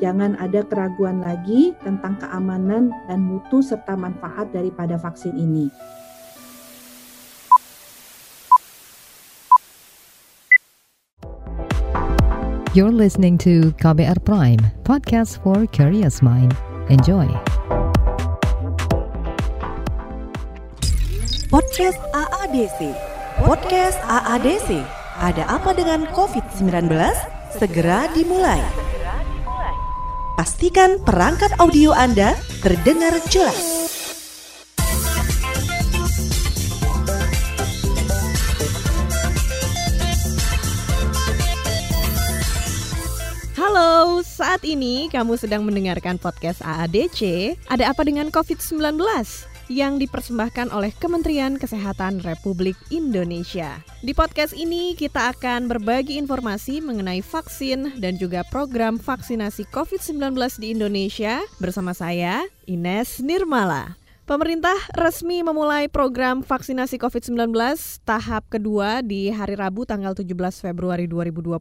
jangan ada keraguan lagi tentang keamanan dan mutu serta manfaat daripada vaksin ini. You're listening to KBR Prime, podcast for curious mind. Enjoy. Podcast AADC. Podcast AADC. Ada apa dengan COVID-19? Segera dimulai. Pastikan perangkat audio Anda terdengar jelas. Halo, saat ini kamu sedang mendengarkan podcast AADC. Ada apa dengan COVID-19? Yang dipersembahkan oleh Kementerian Kesehatan Republik Indonesia. Di podcast ini kita akan berbagi informasi mengenai vaksin dan juga program vaksinasi COVID-19 di Indonesia bersama saya, Ines Nirmala. Pemerintah resmi memulai program vaksinasi COVID-19 tahap kedua di hari Rabu tanggal 17 Februari 2021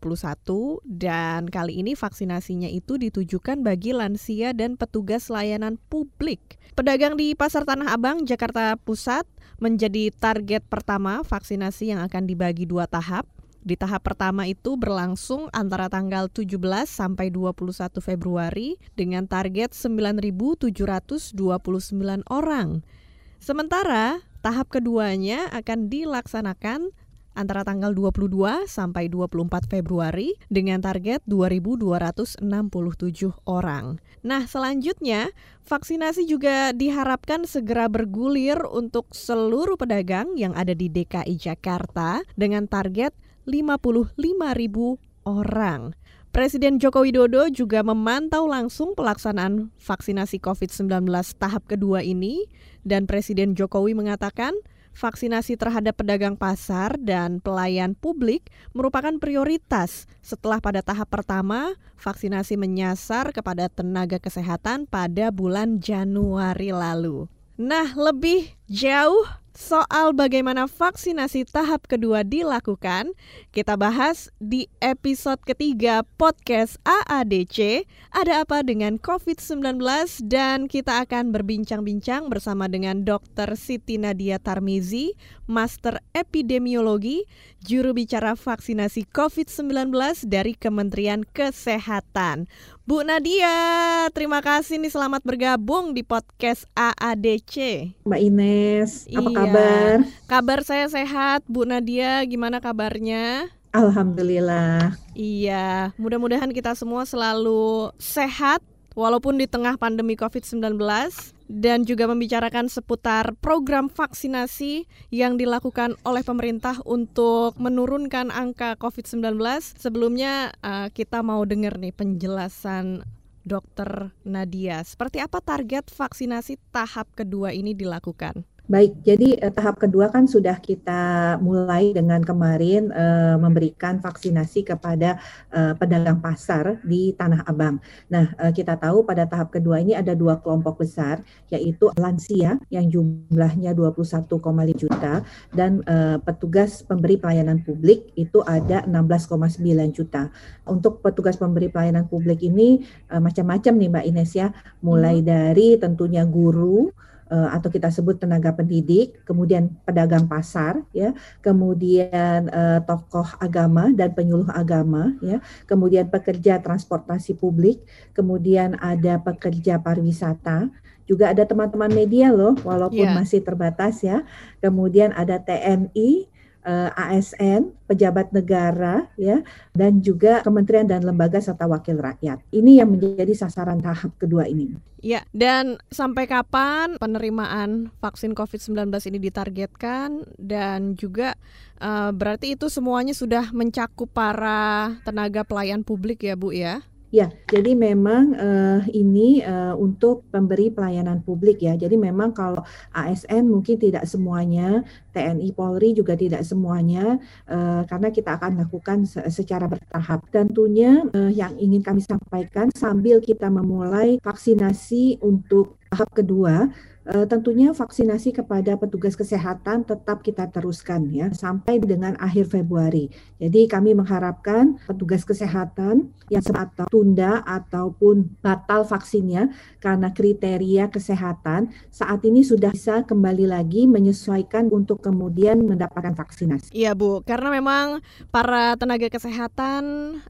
dan kali ini vaksinasinya itu ditujukan bagi lansia dan petugas layanan publik. Pedagang di Pasar Tanah Abang, Jakarta Pusat menjadi target pertama vaksinasi yang akan dibagi dua tahap di tahap pertama itu berlangsung antara tanggal 17 sampai 21 Februari dengan target 9.729 orang. Sementara tahap keduanya akan dilaksanakan antara tanggal 22 sampai 24 Februari dengan target 2.267 orang. Nah, selanjutnya vaksinasi juga diharapkan segera bergulir untuk seluruh pedagang yang ada di DKI Jakarta dengan target 55 ribu orang. Presiden Joko Widodo juga memantau langsung pelaksanaan vaksinasi COVID-19 tahap kedua ini dan Presiden Jokowi mengatakan vaksinasi terhadap pedagang pasar dan pelayan publik merupakan prioritas setelah pada tahap pertama vaksinasi menyasar kepada tenaga kesehatan pada bulan Januari lalu. Nah, lebih jauh soal bagaimana vaksinasi tahap kedua dilakukan, kita bahas di episode ketiga podcast AADC, ada apa dengan COVID-19 dan kita akan berbincang-bincang bersama dengan Dr. Siti Nadia Tarmizi, Master Epidemiologi, juru bicara vaksinasi COVID-19 dari Kementerian Kesehatan. Bu Nadia, terima kasih nih selamat bergabung di podcast AADC. Mbak Ines, apa iya. kabar? Kabar saya sehat, Bu Nadia, gimana kabarnya? Alhamdulillah. Iya, mudah-mudahan kita semua selalu sehat walaupun di tengah pandemi COVID-19 dan juga membicarakan seputar program vaksinasi yang dilakukan oleh pemerintah untuk menurunkan angka COVID-19. Sebelumnya uh, kita mau dengar nih penjelasan Dokter Nadia. Seperti apa target vaksinasi tahap kedua ini dilakukan? Baik, jadi eh, tahap kedua kan sudah kita mulai dengan kemarin eh, memberikan vaksinasi kepada eh, pedagang pasar di Tanah Abang. Nah, eh, kita tahu pada tahap kedua ini ada dua kelompok besar, yaitu lansia yang jumlahnya 21,5 juta dan eh, petugas pemberi pelayanan publik itu ada 16,9 juta. Untuk petugas pemberi pelayanan publik ini eh, macam-macam nih Mbak Ines ya, mulai hmm. dari tentunya guru, uh, atau kita sebut tenaga pendidik, kemudian pedagang pasar, ya, kemudian uh, tokoh agama dan penyuluh agama, ya, kemudian pekerja transportasi publik, kemudian ada pekerja pariwisata, juga ada teman-teman media loh, walaupun yeah. masih terbatas ya, kemudian ada TNI, eh, ASN, pejabat negara ya dan juga kementerian dan lembaga serta wakil rakyat. Ini yang menjadi sasaran tahap kedua ini. Ya, dan sampai kapan penerimaan vaksin COVID-19 ini ditargetkan dan juga uh, berarti itu semuanya sudah mencakup para tenaga pelayan publik ya, Bu ya? Ya, jadi memang uh, ini uh, untuk pemberi pelayanan publik ya. Jadi memang kalau ASN mungkin tidak semuanya, TNI Polri juga tidak semuanya, uh, karena kita akan lakukan secara bertahap. Tentunya uh, yang ingin kami sampaikan sambil kita memulai vaksinasi untuk Tahap kedua uh, tentunya vaksinasi kepada petugas kesehatan tetap kita teruskan ya sampai dengan akhir Februari. Jadi kami mengharapkan petugas kesehatan yang sempat tunda ataupun batal vaksinnya karena kriteria kesehatan saat ini sudah bisa kembali lagi menyesuaikan untuk kemudian mendapatkan vaksinasi. Iya Bu, karena memang para tenaga kesehatan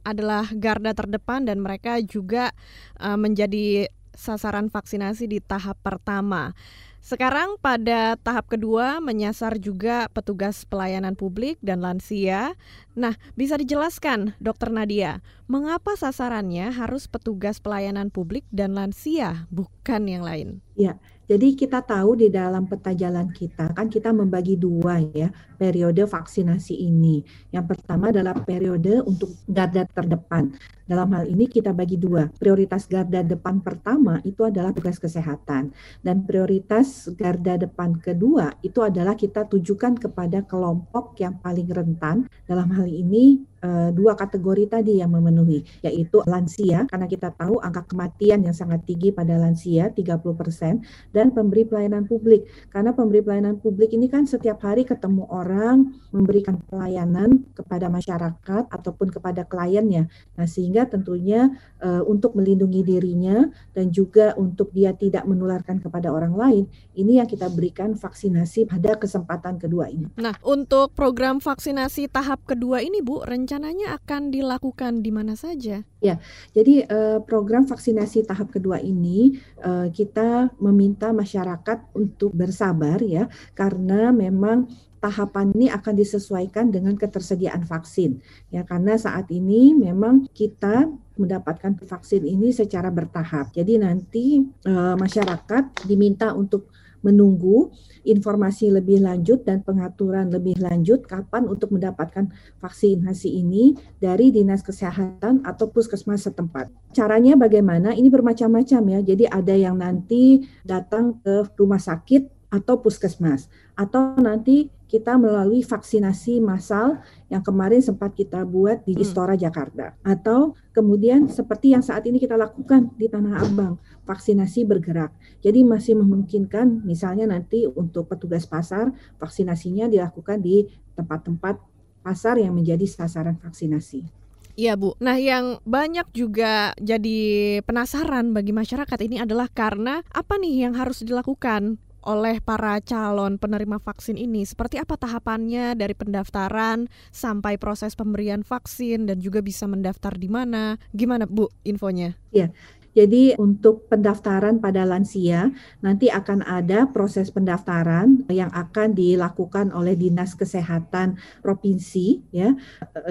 adalah garda terdepan dan mereka juga uh, menjadi sasaran vaksinasi di tahap pertama. Sekarang pada tahap kedua menyasar juga petugas pelayanan publik dan lansia. Nah, bisa dijelaskan, Dokter Nadia, mengapa sasarannya harus petugas pelayanan publik dan lansia, bukan yang lain? Ya, jadi kita tahu di dalam peta jalan kita kan kita membagi dua ya periode vaksinasi ini. Yang pertama adalah periode untuk garda terdepan. Dalam hal ini kita bagi dua. Prioritas garda depan pertama itu adalah tugas kesehatan dan prioritas garda depan kedua itu adalah kita tujukan kepada kelompok yang paling rentan. Dalam hal ini uh, dua kategori tadi yang memenuhi, yaitu lansia, karena kita tahu angka kematian yang sangat tinggi pada lansia, 30%, dan pemberi pelayanan publik. Karena pemberi pelayanan publik ini kan setiap hari ketemu orang, memberikan pelayanan kepada masyarakat ataupun kepada kliennya. Nah, sehingga tentunya uh, untuk melindungi dirinya dan juga untuk dia tidak menularkan kepada orang lain, ini yang kita berikan vaksinasi pada kesempatan kedua ini. Nah, untuk program vaksinasi tahap kedua ini, Bu, rencananya akan dilakukan di mana saja? Ya, jadi uh, program vaksinasi tahap kedua ini uh, kita meminta masyarakat untuk bersabar ya, karena memang tahapan ini akan disesuaikan dengan ketersediaan vaksin ya karena saat ini memang kita mendapatkan vaksin ini secara bertahap. Jadi nanti e, masyarakat diminta untuk menunggu informasi lebih lanjut dan pengaturan lebih lanjut kapan untuk mendapatkan vaksinasi ini dari Dinas Kesehatan atau puskesmas setempat. Caranya bagaimana? Ini bermacam-macam ya. Jadi ada yang nanti datang ke rumah sakit atau puskesmas atau nanti kita melalui vaksinasi massal yang kemarin sempat kita buat di hmm. Istora Jakarta atau kemudian seperti yang saat ini kita lakukan di Tanah Abang vaksinasi bergerak jadi masih memungkinkan misalnya nanti untuk petugas pasar vaksinasinya dilakukan di tempat-tempat pasar yang menjadi sasaran vaksinasi. Iya Bu. Nah yang banyak juga jadi penasaran bagi masyarakat ini adalah karena apa nih yang harus dilakukan oleh para calon penerima vaksin ini? Seperti apa tahapannya dari pendaftaran sampai proses pemberian vaksin dan juga bisa mendaftar di mana? Gimana Bu infonya? Ya, jadi untuk pendaftaran pada lansia nanti akan ada proses pendaftaran yang akan dilakukan oleh Dinas Kesehatan Provinsi ya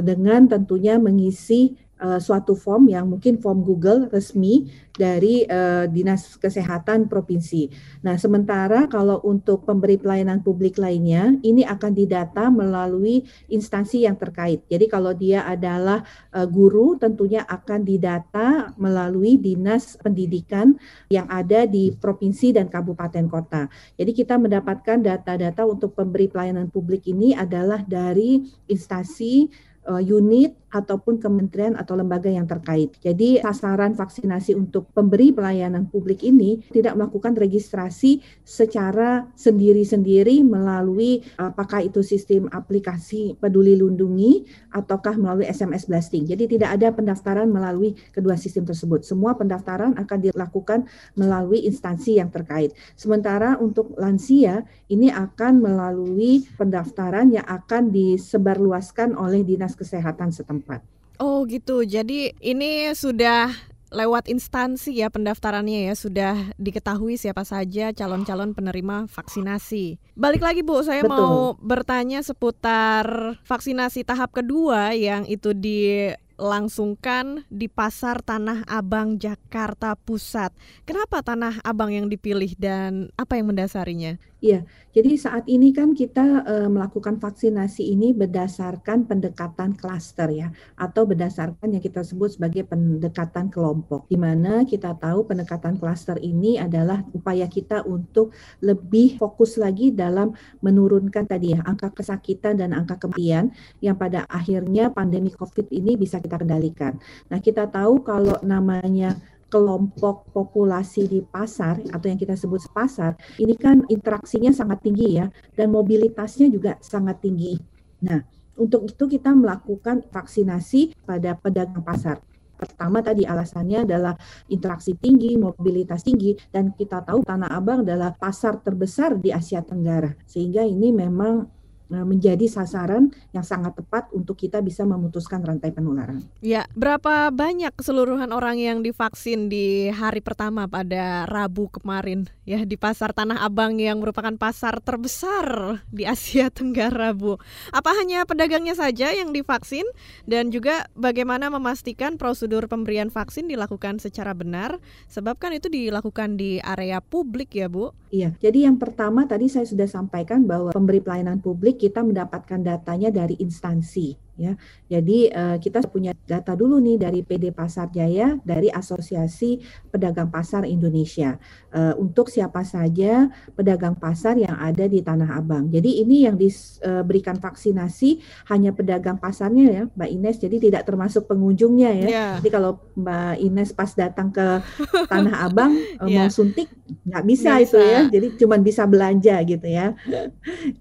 dengan tentunya mengisi uh, suatu form yang mungkin form Google resmi dari uh, Dinas Kesehatan Provinsi. Nah, sementara kalau untuk pemberi pelayanan publik lainnya, ini akan didata melalui instansi yang terkait. Jadi kalau dia adalah uh, guru, tentunya akan didata melalui Dinas Pendidikan yang ada di provinsi dan kabupaten kota. Jadi kita mendapatkan data-data untuk pemberi pelayanan publik ini adalah dari instansi uh, unit ataupun kementerian atau lembaga yang terkait. Jadi sasaran vaksinasi untuk pemberi pelayanan publik ini tidak melakukan registrasi secara sendiri-sendiri melalui apakah itu sistem aplikasi peduli lindungi ataukah melalui SMS blasting. Jadi tidak ada pendaftaran melalui kedua sistem tersebut. Semua pendaftaran akan dilakukan melalui instansi yang terkait. Sementara untuk lansia ini akan melalui pendaftaran yang akan disebarluaskan oleh Dinas Kesehatan setempat. Oh gitu. Jadi ini sudah lewat instansi ya pendaftarannya ya sudah diketahui siapa saja calon-calon penerima vaksinasi. Balik lagi Bu, saya Betul. mau bertanya seputar vaksinasi tahap kedua yang itu dilangsungkan di Pasar Tanah Abang Jakarta Pusat. Kenapa Tanah Abang yang dipilih dan apa yang mendasarinya? Iya, jadi saat ini kan kita e, melakukan vaksinasi ini berdasarkan pendekatan klaster ya, atau berdasarkan yang kita sebut sebagai pendekatan kelompok, di mana kita tahu pendekatan klaster ini adalah upaya kita untuk lebih fokus lagi dalam menurunkan tadi ya angka kesakitan dan angka kematian yang pada akhirnya pandemi COVID ini bisa kita kendalikan. Nah, kita tahu kalau namanya kelompok populasi di pasar atau yang kita sebut pasar, ini kan interaksinya sangat tinggi ya dan mobilitasnya juga sangat tinggi. Nah, untuk itu kita melakukan vaksinasi pada pedagang pasar. Pertama tadi alasannya adalah interaksi tinggi, mobilitas tinggi, dan kita tahu Tanah Abang adalah pasar terbesar di Asia Tenggara. Sehingga ini memang menjadi sasaran yang sangat tepat untuk kita bisa memutuskan rantai penularan. Ya, berapa banyak keseluruhan orang yang divaksin di hari pertama pada Rabu kemarin ya di pasar Tanah Abang yang merupakan pasar terbesar di Asia Tenggara, Bu? Apa hanya pedagangnya saja yang divaksin dan juga bagaimana memastikan prosedur pemberian vaksin dilakukan secara benar sebab kan itu dilakukan di area publik ya, Bu? Iya. Jadi yang pertama tadi saya sudah sampaikan bahwa pemberi pelayanan publik kita mendapatkan datanya dari instansi ya. Jadi uh, kita punya data dulu nih dari PD Pasar Jaya dari Asosiasi Pedagang Pasar Indonesia uh, untuk siapa saja pedagang pasar yang ada di Tanah Abang. Jadi ini yang diberikan uh, vaksinasi hanya pedagang pasarnya ya, Mbak Ines. Jadi tidak termasuk pengunjungnya ya. Yeah. Jadi kalau Mbak Ines pas datang ke Tanah Abang uh, yeah. mau suntik nggak bisa itu ya. Jadi cuma bisa belanja gitu ya.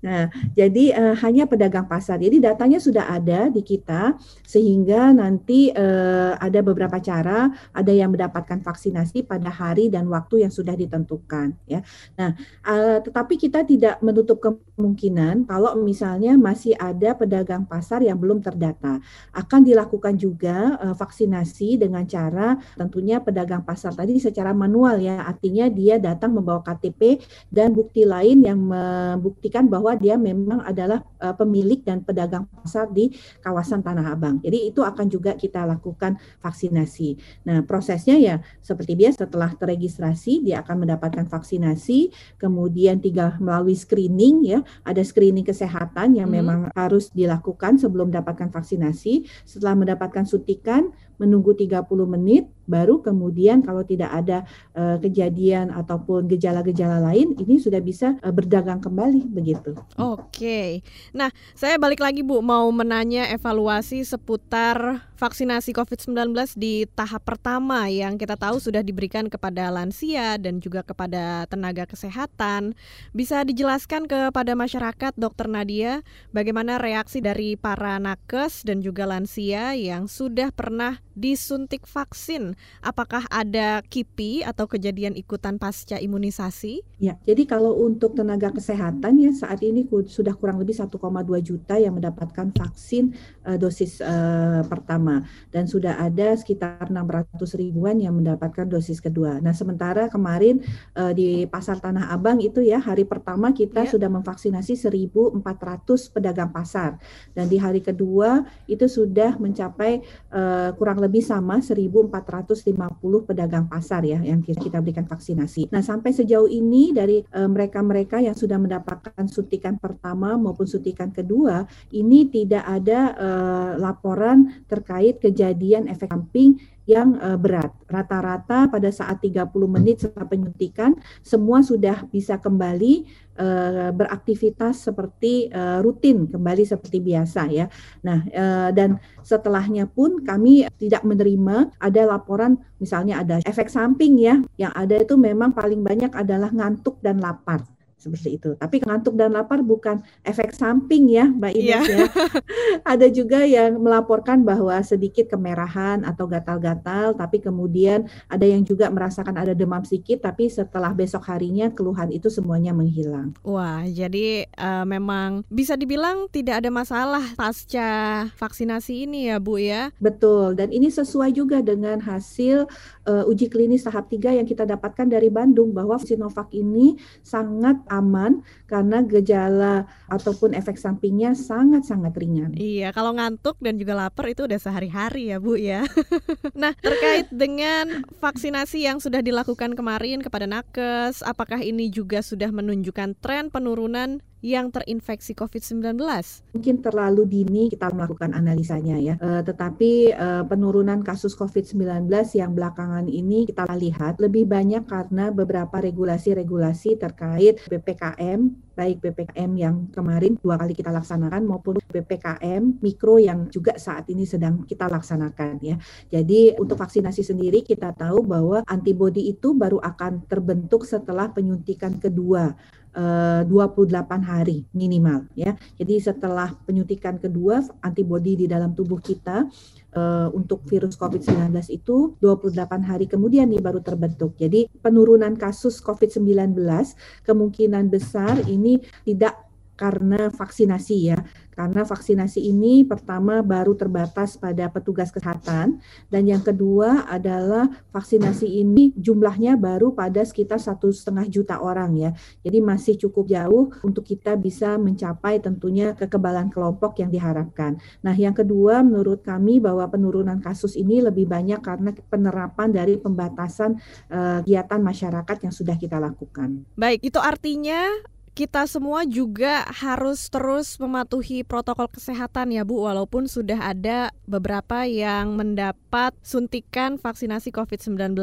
Nah, jadi uh, hanya pedagang pasar. Jadi datanya sudah ada di kita sehingga nanti uh, ada beberapa cara ada yang mendapatkan vaksinasi pada hari dan waktu yang sudah ditentukan ya. Nah, uh, tetapi kita tidak menutup kemungkinan kalau misalnya masih ada pedagang pasar yang belum terdata akan dilakukan juga uh, vaksinasi dengan cara tentunya pedagang pasar tadi secara manual ya artinya dia datang membawa KTP dan bukti lain yang membuktikan bahwa dia memang adalah uh, pemilik dan pedagang pasar di kawasan Tanah Abang. Jadi itu akan juga kita lakukan vaksinasi. Nah, prosesnya ya seperti biasa setelah terregistrasi dia akan mendapatkan vaksinasi, kemudian tiga melalui screening ya, ada screening kesehatan yang hmm. memang harus dilakukan sebelum mendapatkan vaksinasi. Setelah mendapatkan suntikan menunggu 30 menit baru kemudian kalau tidak ada uh, kejadian ataupun gejala-gejala lain ini sudah bisa uh, berdagang kembali begitu. Oke. Nah, saya balik lagi Bu mau menanya evaluasi seputar vaksinasi COVID-19 di tahap pertama yang kita tahu sudah diberikan kepada lansia dan juga kepada tenaga kesehatan. Bisa dijelaskan kepada masyarakat Dokter Nadia bagaimana reaksi dari para nakes dan juga lansia yang sudah pernah disuntik vaksin apakah ada KIPI atau kejadian ikutan pasca imunisasi? Ya, jadi kalau untuk tenaga kesehatan ya saat ini sudah kurang lebih 1,2 juta yang mendapatkan vaksin uh, dosis uh, pertama dan sudah ada sekitar 600 ribuan yang mendapatkan dosis kedua. Nah, sementara kemarin uh, di Pasar Tanah Abang itu ya hari pertama kita ya. sudah memvaksinasi 1.400 pedagang pasar dan di hari kedua itu sudah mencapai uh, kurang lebih sama 1.400 150 pedagang pasar ya yang kita berikan vaksinasi. Nah, sampai sejauh ini dari eh, mereka-mereka yang sudah mendapatkan suntikan pertama maupun suntikan kedua, ini tidak ada uh, laporan terkait kejadian efek samping yang uh, berat. Rata-rata pada saat 30 menit setelah penyuntikan semua sudah bisa kembali uh, beraktivitas seperti uh, rutin kembali seperti biasa ya. Nah, uh, dan setelahnya pun kami tidak menerima ada laporan misalnya ada efek samping ya. Yang ada itu memang paling banyak adalah ngantuk dan lapar seperti itu. Tapi ngantuk dan lapar bukan efek samping ya, Mbak Ines yeah. ya. Ada juga yang melaporkan bahwa sedikit kemerahan atau gatal-gatal, tapi kemudian ada yang juga merasakan ada demam sedikit, tapi setelah besok harinya keluhan itu semuanya menghilang. Wah, jadi uh, memang bisa dibilang tidak ada masalah pasca vaksinasi ini ya, Bu ya. Betul, dan ini sesuai juga dengan hasil uh, uji klinis tahap 3 yang kita dapatkan dari Bandung bahwa Sinovac ini sangat aman karena gejala ataupun efek sampingnya sangat-sangat ringan. Iya, kalau ngantuk dan juga lapar itu udah sehari-hari ya Bu ya. nah, terkait dengan vaksinasi yang sudah dilakukan kemarin kepada nakes, apakah ini juga sudah menunjukkan tren penurunan yang terinfeksi COVID-19? Mungkin terlalu dini kita melakukan analisanya ya. E, tetapi e, penurunan kasus COVID-19 yang belakangan ini kita lihat lebih banyak karena beberapa regulasi-regulasi terkait PPKM baik PPKM yang kemarin dua kali kita laksanakan maupun PPKM mikro yang juga saat ini sedang kita laksanakan ya. Jadi untuk vaksinasi sendiri kita tahu bahwa antibodi itu baru akan terbentuk setelah penyuntikan kedua 28 eh, hari minimal ya. Jadi setelah penyuntikan kedua antibodi di dalam tubuh kita uh, untuk virus COVID-19 itu 28 hari kemudian nih baru terbentuk. Jadi penurunan kasus COVID-19 kemungkinan besar ini tidak karena vaksinasi ya. Karena vaksinasi ini pertama baru terbatas pada petugas kesehatan dan yang kedua adalah vaksinasi ini jumlahnya baru pada sekitar satu setengah juta orang ya. Jadi masih cukup jauh untuk kita bisa mencapai tentunya kekebalan kelompok yang diharapkan. Nah yang kedua menurut kami bahwa penurunan kasus ini lebih banyak karena penerapan dari pembatasan uh, kegiatan masyarakat yang sudah kita lakukan. Baik, itu artinya kita semua juga harus terus mematuhi protokol kesehatan ya Bu walaupun sudah ada beberapa yang mendapat suntikan vaksinasi COVID-19.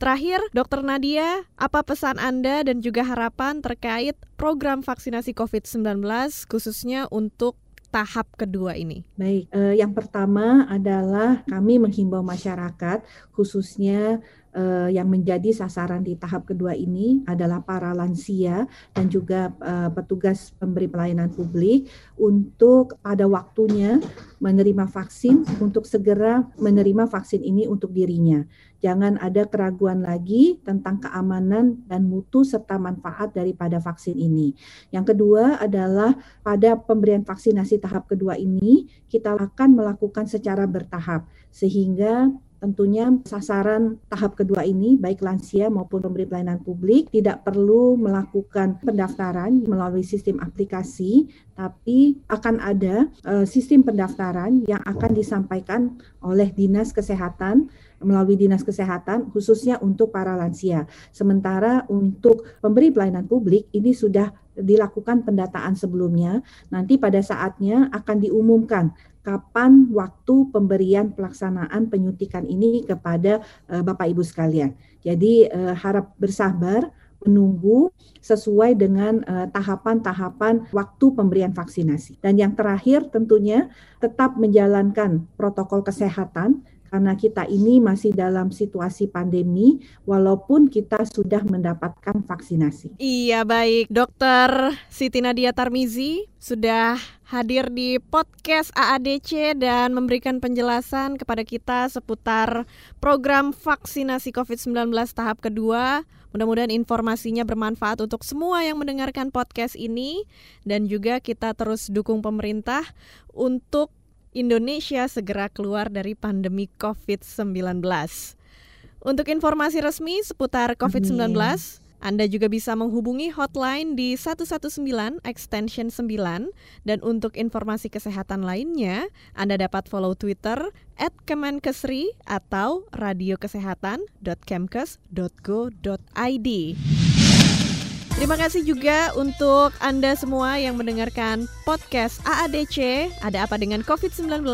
Terakhir, Dokter Nadia, apa pesan Anda dan juga harapan terkait program vaksinasi COVID-19 khususnya untuk tahap kedua ini? Baik, eh, yang pertama adalah kami menghimbau masyarakat khususnya uh, yang menjadi sasaran di tahap kedua ini adalah para lansia dan juga uh, petugas pemberi pelayanan publik untuk pada waktunya menerima vaksin untuk segera menerima vaksin ini untuk dirinya. Jangan ada keraguan lagi tentang keamanan dan mutu serta manfaat daripada vaksin ini. Yang kedua adalah pada pemberian vaksinasi tahap kedua ini kita akan melakukan secara bertahap sehingga tentunya sasaran tahap kedua ini baik lansia maupun pemberi pelayanan publik tidak perlu melakukan pendaftaran melalui sistem aplikasi tapi akan ada uh, sistem pendaftaran yang akan disampaikan oleh Dinas Kesehatan melalui Dinas Kesehatan khususnya untuk para lansia. Sementara untuk pemberi pelayanan publik ini sudah dilakukan pendataan sebelumnya. Nanti pada saatnya akan diumumkan kapan waktu pemberian pelaksanaan penyuntikan ini kepada uh, Bapak Ibu sekalian. Jadi uh, harap bersabar menunggu sesuai dengan eh, tahapan-tahapan uh, waktu pemberian vaksinasi. Dan yang terakhir tentunya tetap menjalankan protokol kesehatan karena kita ini masih dalam situasi pandemi walaupun kita sudah mendapatkan vaksinasi. Iya baik, Dokter Siti Nadia Tarmizi sudah hadir di podcast AADC dan memberikan penjelasan kepada kita seputar program vaksinasi COVID-19 tahap kedua. Mudah-mudahan informasinya bermanfaat untuk semua yang mendengarkan podcast ini dan juga kita terus dukung pemerintah untuk Indonesia segera keluar dari pandemi COVID-19. Untuk informasi resmi seputar COVID-19, Anda juga bisa menghubungi hotline di 119 extension 9 dan untuk informasi kesehatan lainnya, Anda dapat follow Twitter at Kemenkesri atau radiokesehatan.kemkes.go.id. Terima kasih juga untuk Anda semua yang mendengarkan podcast AADC Ada apa dengan COVID-19?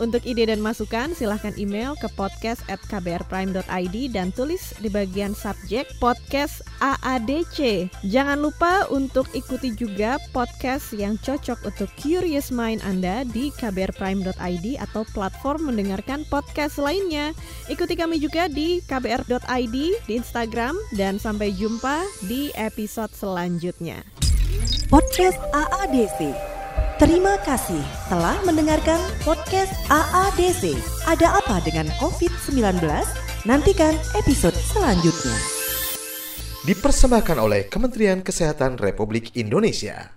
Untuk ide dan masukan silahkan email ke podcast at kbrprime.id dan tulis di bagian subjek podcast AADC. Jangan lupa untuk ikuti juga podcast yang cocok untuk curious mind Anda di kbrprime.id atau platform mendengarkan podcast lainnya. Ikuti kami juga di kbr.id di Instagram dan sampai jumpa di episode selanjutnya. Podcast AADC Terima kasih telah mendengarkan podcast AADC. Ada apa dengan COVID-19? Nantikan episode selanjutnya. Dipersembahkan oleh Kementerian Kesehatan Republik Indonesia.